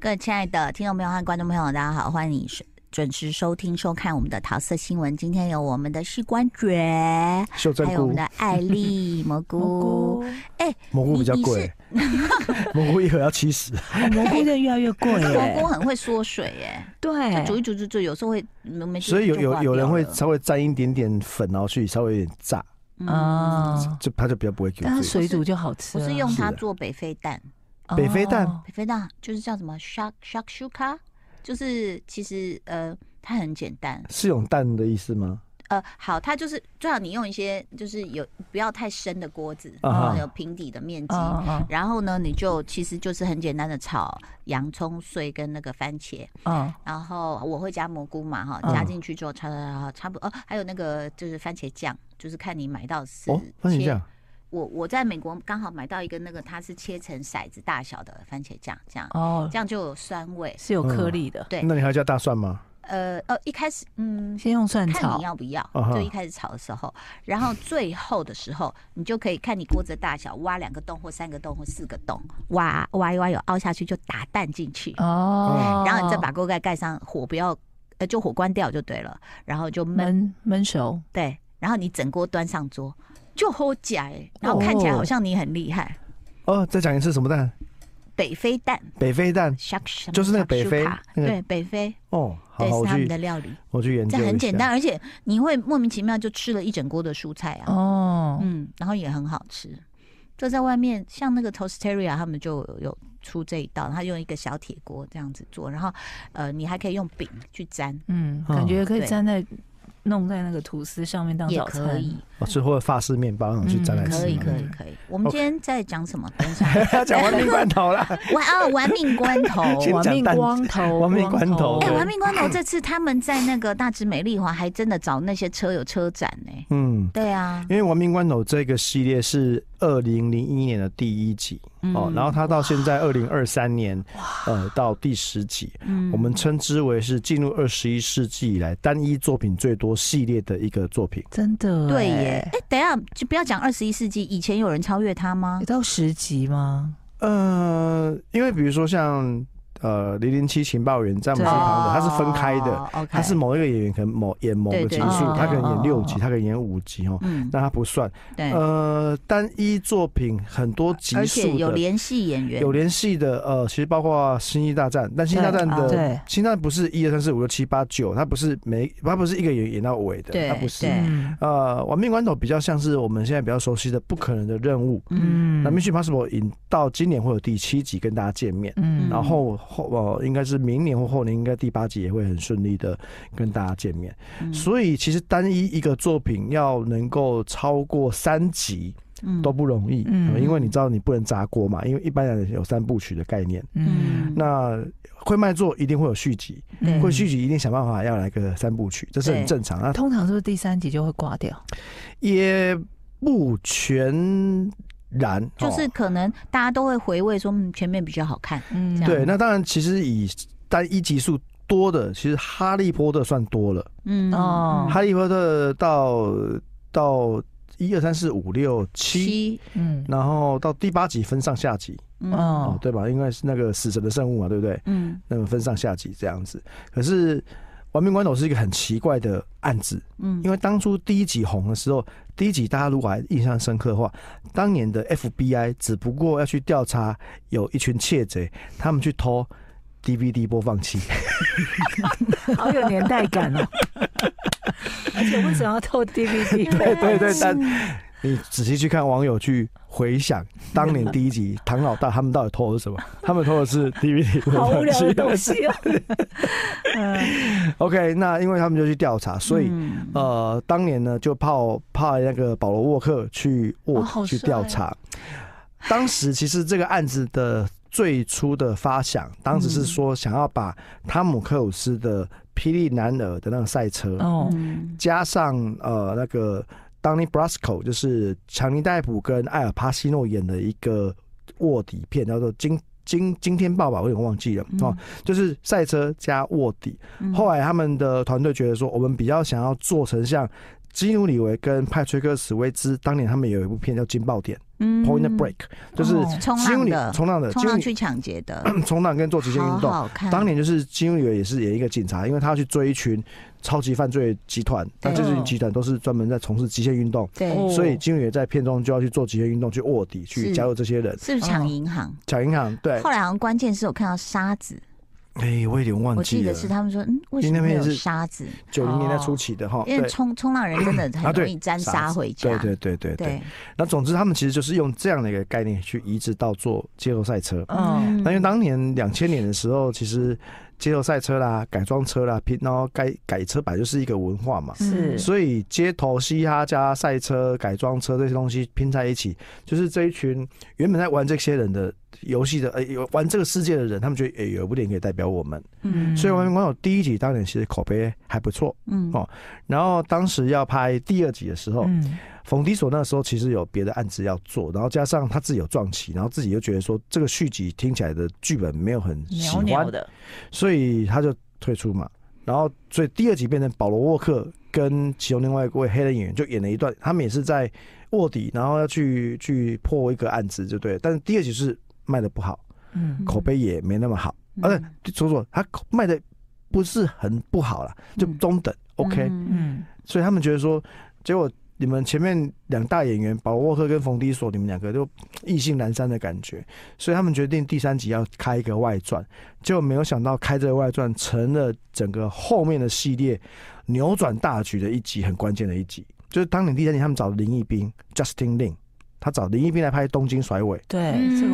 各位亲爱的听众朋友和观众朋友，大家好，欢迎你准时收听收看我们的桃色新闻。今天有我们的西关爵，还有我们的艾丽蘑菇。哎，蘑菇比较贵，蘑菇一盒要七十，蘑菇的越来越贵。蘑菇很会缩水，哎，对，煮一煮煮煮有时候会没。所以有有有人会稍微沾一点点粉，然后去稍微有点炸，嗯，就它就比较不会。但是水煮就好吃。我是用它做北非蛋。北非蛋，北非蛋就是叫什么 shark shark shuka，就是其实呃，它很简单，是用蛋的意思吗？呃，好，它就是最好你用一些就是有不要太深的锅子，然后有平底的面积，uh huh. 然后呢，你就其实就是很简单的炒洋葱碎跟那个番茄，嗯、uh，huh. 然后我会加蘑菇嘛，哈，加进去之后炒炒差不多，哦，还有那个就是番茄酱，就是看你买到是、哦、番茄酱。我我在美国刚好买到一个那个，它是切成骰子大小的番茄酱，这样哦，这样就有酸味，是有颗粒的。对，那你还要加大蒜吗？呃呃，一开始嗯，先用蒜炒，看你要不要。就一开始炒的时候，然后最后的时候，你就可以看你锅子的大小，挖两个洞或三个洞或四个洞，挖挖一挖有凹下去就打蛋进去哦，然后你再把锅盖盖上，火不要呃就火关掉就对了，然后就焖焖熟，对，然后你整锅端上桌。就好假哎，然后看起来好像你很厉害哦。再讲一次什么蛋？北非蛋。北非蛋，就是那个北非，对，北非。哦，对，是他们的料理。我去研究。这很简单，而且你会莫名其妙就吃了一整锅的蔬菜啊。哦，嗯，然后也很好吃。这在外面，像那个 Toasteria 他们就有出这一道，他用一个小铁锅这样子做，然后呃，你还可以用饼去沾，嗯，感觉可以沾在。弄在那个吐司上面当早餐，可以，哦，是或者法式面包那种去沾来吃。可以，可以，可以。我们今天在讲什么？等一下，讲玩命关头啦。玩哦，玩命关头，玩命关头，玩命关头。哎，玩命关头这次他们在那个大直美丽华还真的找那些车有车展呢。嗯，对啊，因为玩命关头这个系列是二零零一年的第一集哦，然后他到现在二零二三年，呃，到第十集，我们称之为是进入二十一世纪以来单一作品最多。系列的一个作品，真的对耶！哎，等一下就不要讲二十一世纪，以前有人超越他吗？有到十集吗？呃，因为比如说像。呃，零零七情报员詹姆斯庞德，他是分开的，他是某一个演员可能某演某个集数，他可能演六集，他可能演五集哦，那他不算。呃，单一作品很多集数的，有联系演员，有联系的。呃，其实包括《星际大战》，但《星际大战》的《星际大战》不是一二三四五六七八九，它不是每，它不是一个演员演到尾的，它不是。呃，《亡命关头》比较像是我们现在比较熟悉的《不可能的任务》。嗯，那《Mission Impossible》引到今年会有第七集跟大家见面。嗯，然后。后哦，应该是明年或后年，应该第八集也会很顺利的跟大家见面。嗯、所以其实单一一个作品要能够超过三集都不容易，嗯，因为你知道你不能砸锅嘛，因为一般人有三部曲的概念，嗯，那会卖座一定会有续集，嗯、会续集一定想办法要来个三部曲，这是很正常。那通常是不是第三集就会挂掉？也不全。然就是可能大家都会回味说前面比较好看，嗯，对。那当然，其实以单一集数多的，其实《哈利波特》算多了，嗯哦，《哈利波特》到到一二三四五六七，嗯，然后到第八集分上下集，哦，对吧？应该是那个死神的圣物嘛，对不对？嗯，那么分上下集这样子，可是。玩命关头是一个很奇怪的案子，嗯，因为当初第一集红的时候，第一集大家如果还印象深刻的话，当年的 FBI 只不过要去调查有一群窃贼，他们去偷 DVD 播放器，好有年代感哦，而且为什么要偷 DVD？对对对，但你仔细去看网友去。回想当年第一集，唐老大他们到底偷的是什么？他们偷的是 DVD。好无聊的东西，OK，那因为他们就去调查，所以、嗯、呃，当年呢就派派那个保罗沃克去沃、哦、去调查。当时其实这个案子的最初的发想，当时是说想要把汤姆克鲁斯的《霹雳男儿》的那个赛车，哦，加上呃那个 Donnie Brasco，就是强尼戴普跟艾尔帕西诺演的一个卧底片，叫做《惊惊惊天爆》吧，我有点忘记了哦，就是赛车加卧底。后来他们的团队觉得说，我们比较想要做成像基努里维跟派崔克史威兹当年他们有一部片叫《惊爆点》。嗯，Point Break 就是冲浪的，冲浪的，冲浪去抢劫的，冲浪跟做极限运动。当年就是金宇也是演一个警察，因为他要去追一群超级犯罪集团，但这群集团都是专门在从事极限运动。对，所以金宇在片中就要去做极限运动，去卧底，去加入这些人。是不是抢银行？抢银行，对。后来好像关键是我看到沙子。哎、欸，我有点忘记了。我记得是他们说，嗯，为什么会有沙子？九零年代初期的哈，因为冲冲浪人真的很容易沾沙回家。对对对对对。那总之，他们其实就是用这样的一个概念去移植到做街头赛车。嗯。那因为当年两千年的时候，其实。街头赛车啦，改装车啦，拼然后改改车本来就是一个文化嘛，是，所以街头嘻哈加赛车、改装车这些东西拼在一起，就是这一群原本在玩这些人的游戏的，呃，有玩这个世界的人，他们觉得，哎，有部电影可以代表我们，嗯，所以《玩命关头》第一集当年其实口碑还不错，嗯哦，然后当时要拍第二集的时候，嗯。冯迪索那时候其实有别的案子要做，然后加上他自己有撞期，然后自己又觉得说这个续集听起来的剧本没有很喜欢的，所以他就退出嘛。然后所以第二集变成保罗沃克跟其中另外一位黑人演员就演了一段，他们也是在卧底，然后要去去破一个案子，就对。但是第二集是卖的不好，嗯，口碑也没那么好，而且说说他卖的不是很不好了，就中等，OK，嗯，所以他们觉得说结果。你们前面两大演员保罗沃克跟冯迪索，你们两个都意兴阑珊的感觉，所以他们决定第三集要开一个外传，结果没有想到开这个外传成了整个后面的系列扭转大局的一集，很关键的一集，就是当年第三集他们找林义斌 Justin Lin。他找林一斌来拍《东京甩尾》，对，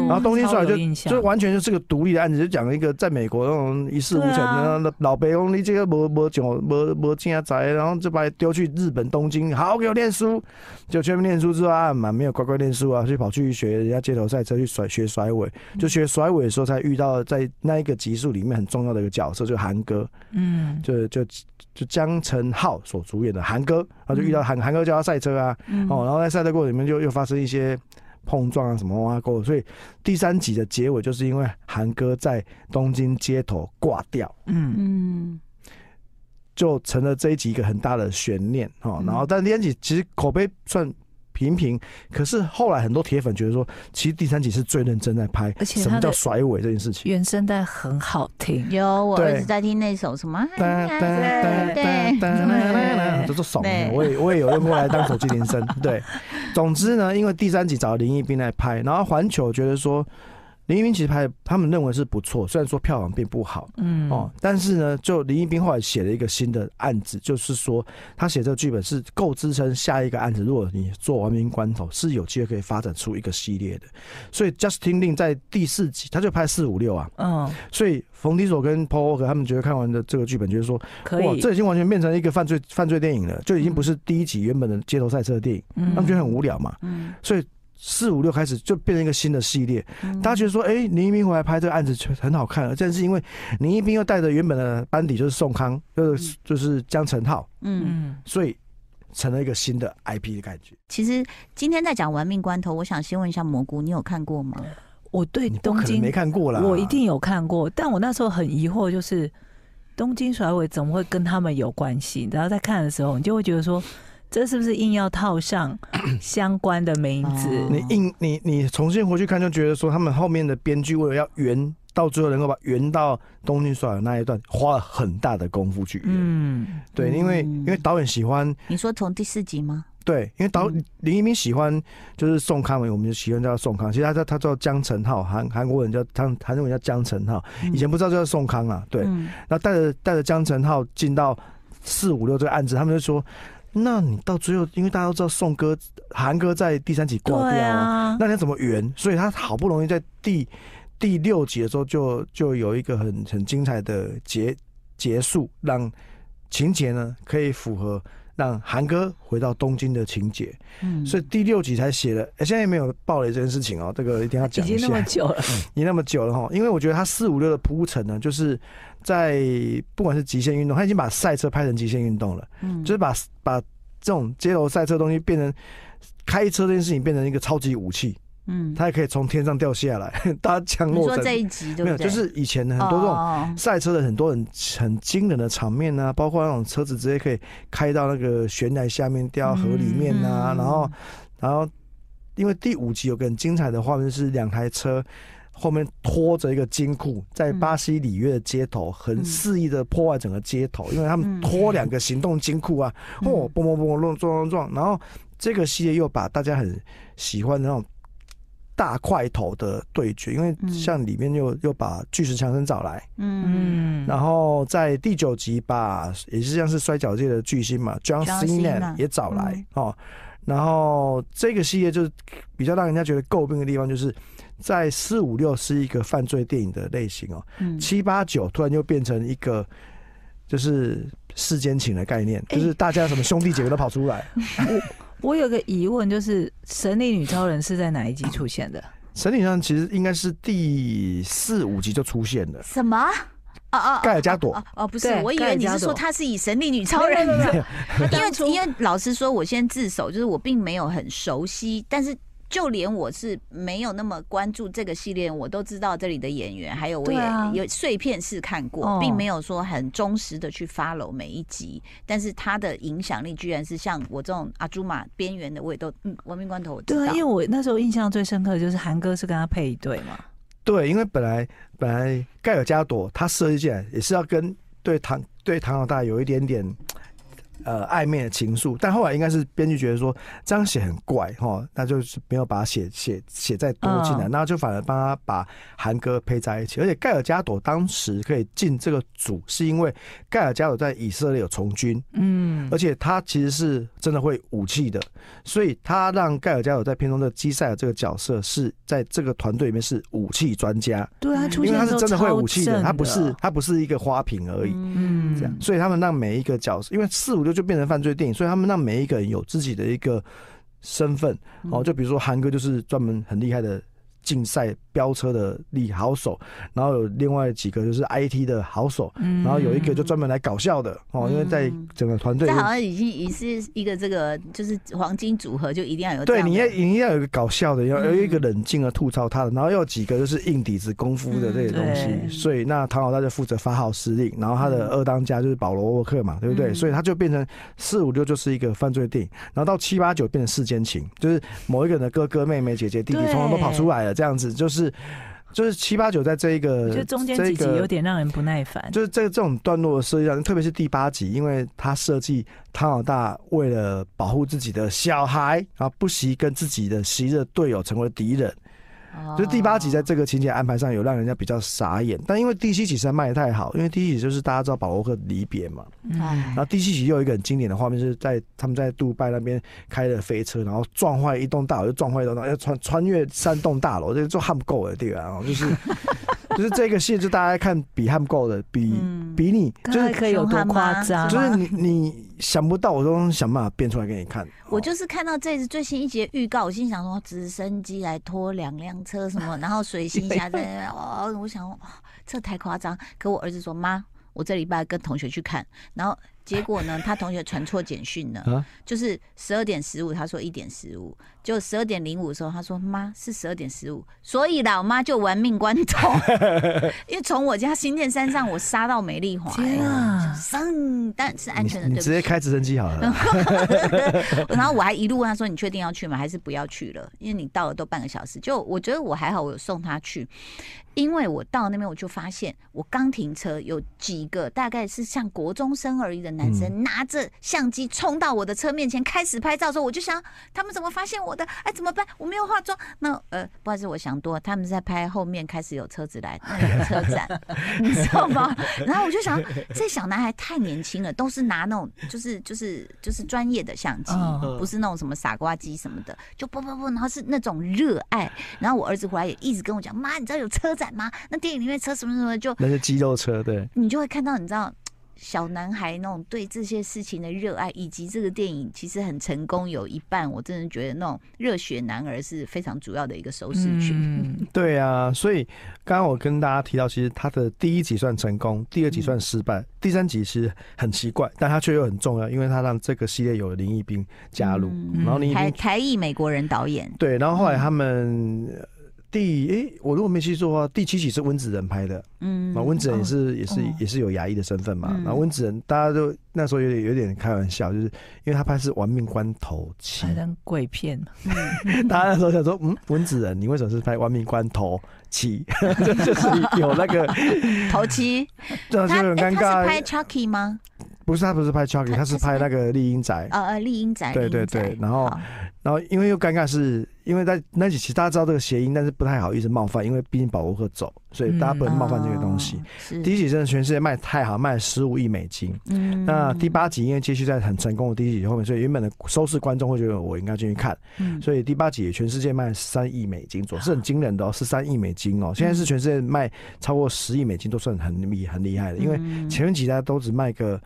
然后《东京甩尾》就就完全就是个独立的案子，就讲一个在美国那种一事无成的老白翁，你这个没没讲没没家宅，然后就把他丢去日本东京，好好给我念书，就全部念书之后啊，蛮没有乖乖念书啊，就跑去学人家街头赛车去甩学甩尾，就学甩尾的时候才遇到在那一个集数里面很重要的一个角色，就韩哥，嗯，就就就江晨浩所主演的韩哥，然后就遇到韩韩哥叫他赛车啊，哦，然后在赛车过程里面就又发生一些。碰撞啊，什么啊，过，所以第三集的结尾就是因为韩哥在东京街头挂掉，嗯嗯，就成了这一集一个很大的悬念哦。然后，但第三集其实口碑算。平平，可是后来很多铁粉觉得说，其实第三集是最认真在拍，而且什么叫甩尾这件事情，原声带很好听。有我儿子在听那首什么，对对对对，都是爽的。我也我也有用过来当手机铃声。对，总之呢，因为第三集找林一斌来拍，然后环球觉得说。林一斌其实拍，他们认为是不错，虽然说票房并不好，嗯哦，但是呢，就林一斌后来写了一个新的案子，就是说他写这个剧本是够支撑下一个案子。如果你做亡命关头，是有机会可以发展出一个系列的。所以 Justin Lin 在第四集他就拍四五六啊，嗯，所以冯迪索跟 Paul Walker 他们觉得看完的这个剧本，就是说，哇，这已经完全变成一个犯罪犯罪电影了，就已经不是第一集原本的街头赛车的电影，他们觉得很无聊嘛，嗯，所以。四五六开始就变成一个新的系列，大家觉得说，哎、欸，林一斌回来拍这个案子很好看，但是因为林一斌又带着原本的班底，就是宋康，就是就是江成浩，嗯，所以成了一个新的 IP 的感觉。其实今天在讲《玩命关头》，我想先问一下蘑菇，你有看过吗？我对东京没看过啦，我一定有看过，但我那时候很疑惑，就是东京甩尾怎么会跟他们有关系？然后在看的时候，你就会觉得说。这是不是硬要套上 相关的名字？你硬你你重新回去看，就觉得说他们后面的编剧为了要圆到最后能够把圆到东京甩尾那一段，花了很大的功夫去圆。嗯，对，因为因为导演喜欢。你说从第四集吗？对，因为导林一鸣喜欢就是宋康，我们就喜欢叫宋康。其实他叫他叫江成浩，韩韩国人叫他韩国人叫江成浩。以前不知道叫宋康啊。对，那带着带着江成浩进到四五六这个案子，他们就说。那你到最后，因为大家都知道宋哥、韩哥在第三集挂掉啊，那你要怎么圆？所以他好不容易在第第六集的时候就就有一个很很精彩的结结束，让情节呢可以符合让韩哥回到东京的情节。嗯，所以第六集才写了，哎，现在也没有暴雷这件事情哦，这个一定要讲一下。已经那么久了，已经那么久了哈，因为我觉得他四五六的铺陈呢，就是在不管是极限运动，他已经把赛车拍成极限运动了，嗯，就是把把这种街头赛车东西变成开车这件事情变成一个超级武器。嗯，他也可以从天上掉下来，他降落。你说这一集对不对？没有，就是以前的很多这种赛车的很多很很惊人的场面啊，包括那种车子直接可以开到那个悬崖下面掉到河里面啊，然后然后因为第五集有个很精彩的画面是两台车后面拖着一个金库，在巴西里约的街头很肆意的破坏整个街头，因为他们拖两个行动金库啊，哦，嘣嘣嘣撞撞撞，然后这个系列又把大家很喜欢的那种。大块头的对决，因为像里面又又把巨石强森找来，嗯，然后在第九集把也是像是摔角界的巨星嘛，John Cena 也找来哦，然后这个系列就是比较让人家觉得诟病的地方，就是在四五六是一个犯罪电影的类型哦，七八九突然就变成一个就是世间情的概念，就是大家什么兄弟姐妹都跑出来。我我有个疑问，就是神力女超人是在哪一集出现的？神力女超人其实应该是第四五集就出现的。什么？哦哦，盖尔加朵？哦，不是，我以为你是说她是以神力女超人的，因为因为老实说，我先自首，就是我并没有很熟悉，但是。就连我是没有那么关注这个系列，我都知道这里的演员，还有我也有碎片式看过，并没有说很忠实的去 follow 每一集。但是他的影响力居然是像我这种阿朱玛边缘的，我也都嗯，亡命关头我知道。对啊，因为我那时候印象最深刻的就是韩哥是跟他配一对嘛。对，因为本来本来盖尔加朵他设计起来也是要跟对唐对唐老大有一点点。呃，暧昧的情愫，但后来应该是编剧觉得说这样写很怪哈，那就是没有把它写写写再多进来，然后就反而帮他把韩哥配在一起。而且盖尔加朵当时可以进这个组，是因为盖尔加朵在以色列有从军，嗯，而且他其实是真的会武器的，所以他让盖尔加朵在片中的基塞尔这个角色是在这个团队里面是武器专家，对啊，因为他是真的会武器的，他不是他不是一个花瓶而已，嗯，这样，所以他们让每一个角色，因为四五六。就变成犯罪电影，所以他们让每一个人有自己的一个身份哦，就比如说韩哥就是专门很厉害的。竞赛飙车的力好手，然后有另外几个就是 IT 的好手，然后有一个就专门来搞笑的哦，因为在整个团队，这好像已经已是一个这个就是黄金组合，就一定要有对，你要一定要有一个搞笑的，要有一个冷静的吐槽他的，然后又有几个就是硬底子功夫的这些东西，所以那唐老大就负责发号施令，然后他的二当家就是保罗沃克嘛，对不对？所以他就变成四五六就是一个犯罪电影，然后到七八九变成世间情，就是某一个人的哥哥妹妹姐姐弟弟通通都跑出来了。这样子就是，就是七八九在这一个，就中间几集有点让人不耐烦。就是这个这种段落的设计上，特别是第八集，因为他设计汤老大为了保护自己的小孩，然后不惜跟自己的昔日队友成为敌人。就是第八集在这个情节安排上有让人家比较傻眼，但因为第七集实在卖的太好，因为第一集就是大家知道保罗克离别嘛，嗯，然后第七集又有一个很经典的画面，就是在他们在杜拜那边开了飞车，然后撞坏一栋大楼，又撞坏一栋大楼，要穿穿越三栋大楼，这就焊不够的地方，就是就是这个戏，就大家看比汉够的，比比你就是可以有多夸张，就是你你。想不到，我都想办法变出来给你看。我就是看到这次最新一集的预告，我心想说直升机来拖两辆车什么，然后水星侠在哦，我想哇，这太夸张。可我儿子说妈，我这礼拜跟同学去看，然后。结果呢？他同学传错简讯了，就是十二点十五，他说一点十五，就十二点零五的时候，他说妈是十二点十五，所以老妈就玩命关头，因为从我家新店山上我杀到美丽华，天啊，生，但是安全的，你直接开直升机好了。然后我还一路问他说：“你确定要去吗？还是不要去了？因为你到了都半个小时。”就我觉得我还好，我有送他去。因为我到那边，我就发现我刚停车，有几个大概是像国中生而已的男生拿着相机冲到我的车面前开始拍照的时候，我就想他们怎么发现我的？哎，怎么办？我没有化妆。那呃，不好意思，我想多，他们在拍后面开始有车子来，那个车 展，你知道吗？然后我就想，这小男孩太年轻了，都是拿那种就是就是就是专业的相机，不是那种什么傻瓜机什么的，就不不不，然后是那种热爱。然后我儿子回来也一直跟我讲，妈，你知道有车展吗？那电影里面车什么什么就那些肌肉车，对，你就会看到，你知道小男孩那种对这些事情的热爱，以及这个电影其实很成功，有一半我真的觉得那种热血男儿是非常主要的一个收视群。嗯、对啊，所以刚刚我跟大家提到，其实他的第一集算成功，第二集算失败，嗯、第三集其实很奇怪，但他却又很重要，因为他让这个系列有林义彬加入，嗯、然后林义彬台裔美国人导演，对，然后后来他们。第诶、欸，我如果没记错的话，第七集是温子仁拍的，嗯，啊，温子仁也是、哦、也是也是有牙医的身份嘛，然后温子仁大家都那时候有点有点开玩笑，就是因为他拍是玩命关头七，拍成鬼片，大家那时候想说，嗯，温子仁你为什么是拍玩命关头七？就 就是有那个 头七，这就很尴尬。他是拍 Chucky 吗？不是，他不是拍 Chucky，他是拍那个丽英宅。呃呃，丽英宅。对对对，然后。然后，因为又尴尬，是因为在那几期大家知道这个谐音，但是不太好意思冒犯，因为毕竟保罗沃克走，所以大家不能冒犯这个东西。嗯哦、第一集真的全世界卖太好，卖了十五亿美金。嗯，那第八集因为继续在很成功的第一集后面，所以原本的收视观众会觉得我应该进去看。嗯，所以第八集全世界卖三亿美金左右，是很惊人的哦，是三亿美金哦。现在是全世界卖超过十亿美金都算很厉很厉害的，因为前面几家都只卖个。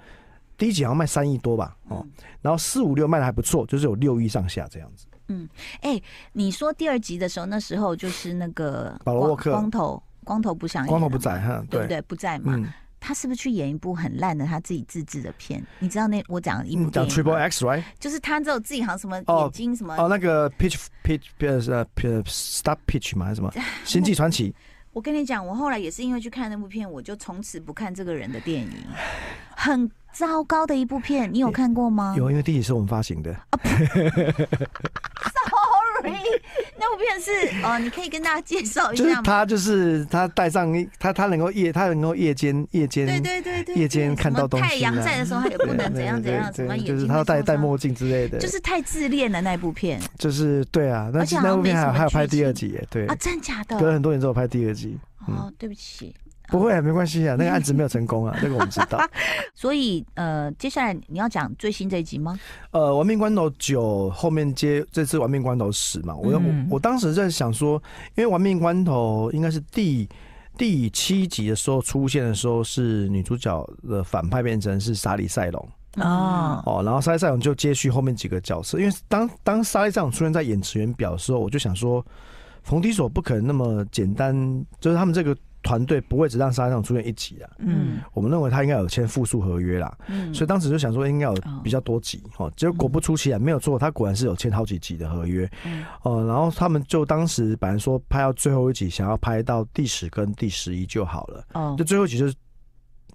第一集好像卖三亿多吧，哦，然后四五六卖的还不错，就是有六亿上下这样子。嗯，哎、欸，你说第二集的时候，那时候就是那个保罗沃克光头，光头不想，光头不在哈，对不对？不在嘛，嗯、他是不是去演一部很烂的他自己自制的片？你知道那我讲一部电影、嗯、Triple X right？就是他只有自己好像什么眼睛什么哦，哦，那个 Pitch Pitch 呃 Stop Pitch 嘛还是什么 星际传奇？我跟你讲，我后来也是因为去看那部片，我就从此不看这个人的电影，很。糟糕的一部片，你有看过吗？有，因为第一集是我们发行的。Sorry，那部片是呃，你可以跟大家介绍一下吗？就是他，就是他戴上他，他能够夜，他能够夜间夜间对对对对夜间看到东西。太阳在的时候，他也不能怎样怎样，什么就是他要戴戴墨镜之类的。就是太自恋了那部片。就是对啊，那那部片还有还有拍第二集耶，对啊，真假的？隔了很多年之后拍第二集。哦，对不起。不会啊，没关系啊，那个案子没有成功啊，这个我们知道。所以呃，接下来你要讲最新这一集吗？呃，玩命关头九后面接这次玩命关头十嘛，我、嗯、我我当时在想说，因为玩命关头应该是第第七集的时候出现的时候，是女主角的反派变成是莎莉赛隆哦哦，然后莎莉赛隆就接续后面几个角色，因为当当莎莉赛隆出现在演职员表的时候，我就想说，冯迪索不可能那么简单，就是他们这个。团队不会只让沙上出现一集啊，嗯，我们认为他应该有签复数合约啦，嗯，所以当时就想说应该有比较多集哦，结果果不出其然，没有错，他果然是有签好几集的合约，嗯，哦，然后他们就当时本来说拍到最后一集，想要拍到第十跟第十一就好了，哦，就最后一集就是。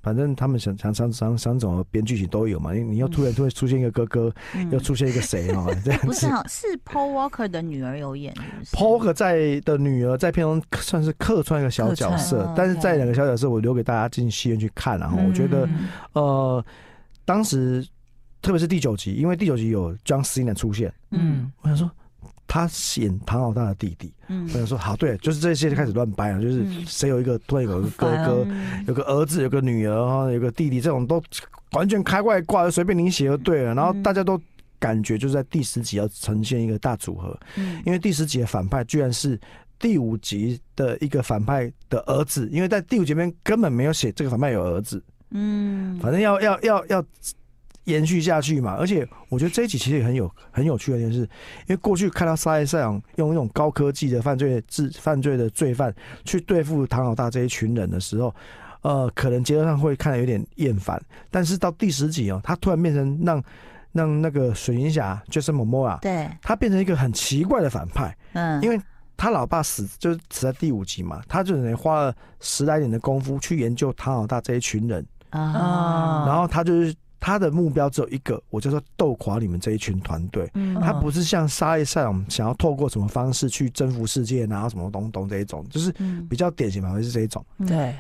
反正他们想想想想想怎么编剧情都有嘛，因为你要突然突然出现一个哥哥，嗯、又出现一个谁啊？这样子。不是啊，是 Paul Walker 的女儿有演。Paul Walker 在的女儿在片中算是客串一个小角色，哦、但是在两个小角色我留给大家进戏院去看，然后我觉得，嗯、呃，当时特别是第九集，因为第九集有 John Cena 出现，嗯，我想说。他演唐老大的弟弟，嗯，我想说好，对，就是这些就开始乱掰了，就是谁有一个突然有个哥哥，有个儿子，有个女儿，哈，有个弟弟，这种都完全开外挂，随便你写就对了。然后大家都感觉就是在第十集要呈现一个大组合，嗯，因为第十集的反派居然是第五集的一个反派的儿子，因为在第五集里面根本没有写这个反派有儿子，嗯，反正要要要要。延续下去嘛，而且我觉得这一集其实也很有很有趣的一件事，因为过去看到沙耶赛昂用那种高科技的犯罪治犯罪的罪犯去对付唐老大这一群人的时候，呃，可能节奏上会看得有点厌烦，但是到第十集哦，他突然变成让让那个水银侠 Jason Momoa，对，他变成一个很奇怪的反派，嗯，因为他老爸死就是死在第五集嘛，他就等于花了十来年的功夫去研究唐老大这一群人。啊，然后他就是。他的目标只有一个，我就说斗垮你们这一群团队。嗯，他不是像沙耶赛隆想要透过什么方式去征服世界，然后什么东东这一种，就是比较典型嘛，会是这一种。对，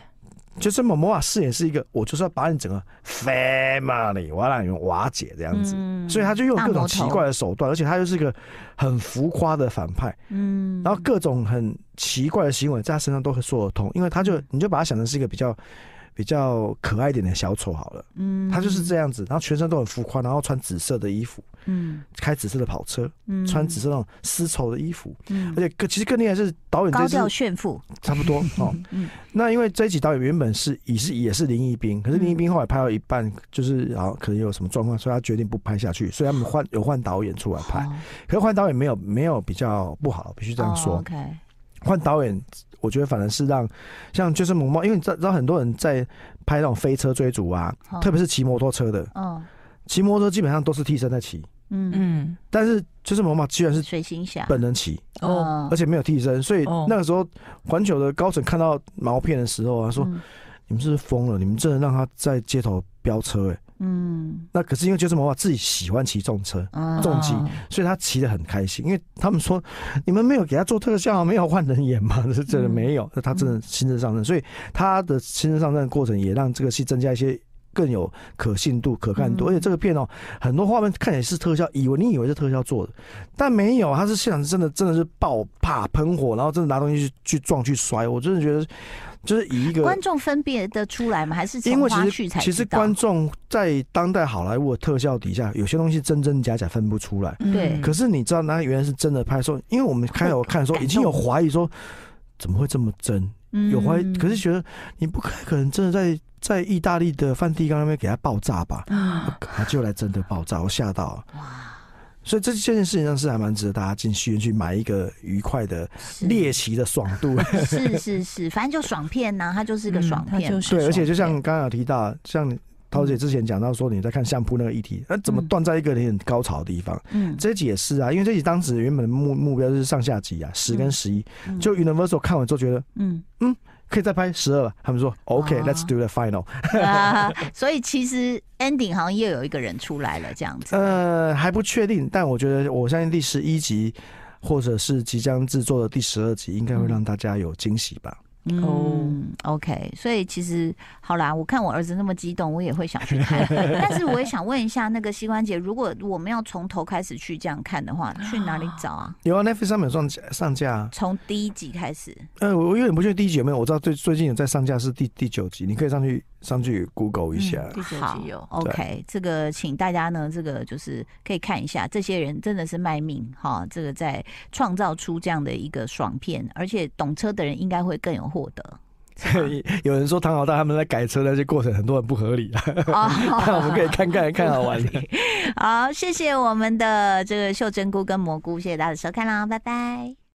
就是某某瓦饰演是一个，我就是要把你整个 family，我要让你们瓦解这样子。所以他就用各种奇怪的手段，而且他又是一个很浮夸的反派。嗯，然后各种很奇怪的行为在他身上都会说得通，因为他就你就把他想成是一个比较。比较可爱一点的小丑好了。嗯，他就是这样子，然后全身都很浮夸，然后穿紫色的衣服，嗯，开紫色的跑车，嗯，穿紫色那种丝绸的衣服，嗯，而且更其实更厉害是导演高调炫富，差不多 哦。嗯，那因为这一集导演原本是也是也是林一斌，可是林一斌后来拍到一半，就是然后可能有什么状况，所以他决定不拍下去，所以他们换有换导演出来拍，可是换导演没有没有比较不好，必须这样说。OK。换导演，我觉得反而是让像就是萌猫，因为你知道，知道很多人在拍那种飞车追逐啊，哦、特别是骑摩托车的，骑、哦、摩托车基本上都是替身在骑，嗯。嗯，但是就是萌猫居然是水行侠。本人骑哦，而且没有替身，所以那个时候环球的高层看到毛片的时候啊，说、嗯、你们是不是疯了？你们真的让他在街头飙车、欸？哎。嗯，那可是因为就是萌猫自己喜欢骑重车、重机，所以他骑得很开心。因为他们说，你们没有给他做特效，没有换人演吗？是真的没有，那他真的亲自上阵，所以他的亲自上阵的过程也让这个戏增加一些更有可信度、可看度。而且这个片哦，很多画面看起来是特效，以为你以为是特效做的，但没有，他是现场真的真的是爆啪喷火，然后真的拿东西去去撞去摔，我真的觉得。就是以一个观众分辨得出来吗？还是因为其实其实观众在当代好莱坞的特效底下，有些东西真真假假分不出来。对。可是你知道那原来是真的拍的时候，因为我们开头看的时候已经有怀疑说，怎么会这么真？有怀疑，可是觉得你不可能真的在在意大利的梵蒂冈那边给他爆炸吧？啊，就来真的爆炸，我吓到。哇。所以这这件事情上是还蛮值得大家进戏院去买一个愉快的猎奇的爽度。是是是，反正就爽片呐、啊，它就是个爽片。嗯、对，而且就像刚刚有提到，像涛姐之前讲到说你在看相扑那个议题，那怎么断在一个很高潮的地方？嗯，这集也是啊，因为这集当时原本的目目标是上下集啊，十跟十一、嗯，就 Universal 看完之后觉得，嗯嗯。可以再拍十二，他们说 OK，Let's、okay, do the final。啊、所以其实 ending 好像又有一个人出来了，这样子。呃，还不确定，但我觉得我相信第十一集或者是即将制作的第十二集，应该会让大家有惊喜吧。嗯，OK，所以其实好啦，我看我儿子那么激动，我也会想去看。但是我也想问一下，那个膝关节，如果我们要从头开始去这样看的话，去哪里找啊？有啊，Netflix 上面有上上架，从第一集开始。呃，我有点不确定第一集有没有，我知道最最近有在上架是第第九集，你可以上去。上去 Google 一下，嗯、好，OK，这个请大家呢，这个就是可以看一下，这些人真的是卖命哈，这个在创造出这样的一个爽片，而且懂车的人应该会更有获得。有人说唐老大他们在改车那些过程，很多人不合理啊，那我们可以看看看好玩 的。好，谢谢我们的这个秀珍菇跟蘑菇，谢谢大家的收看啦，拜拜。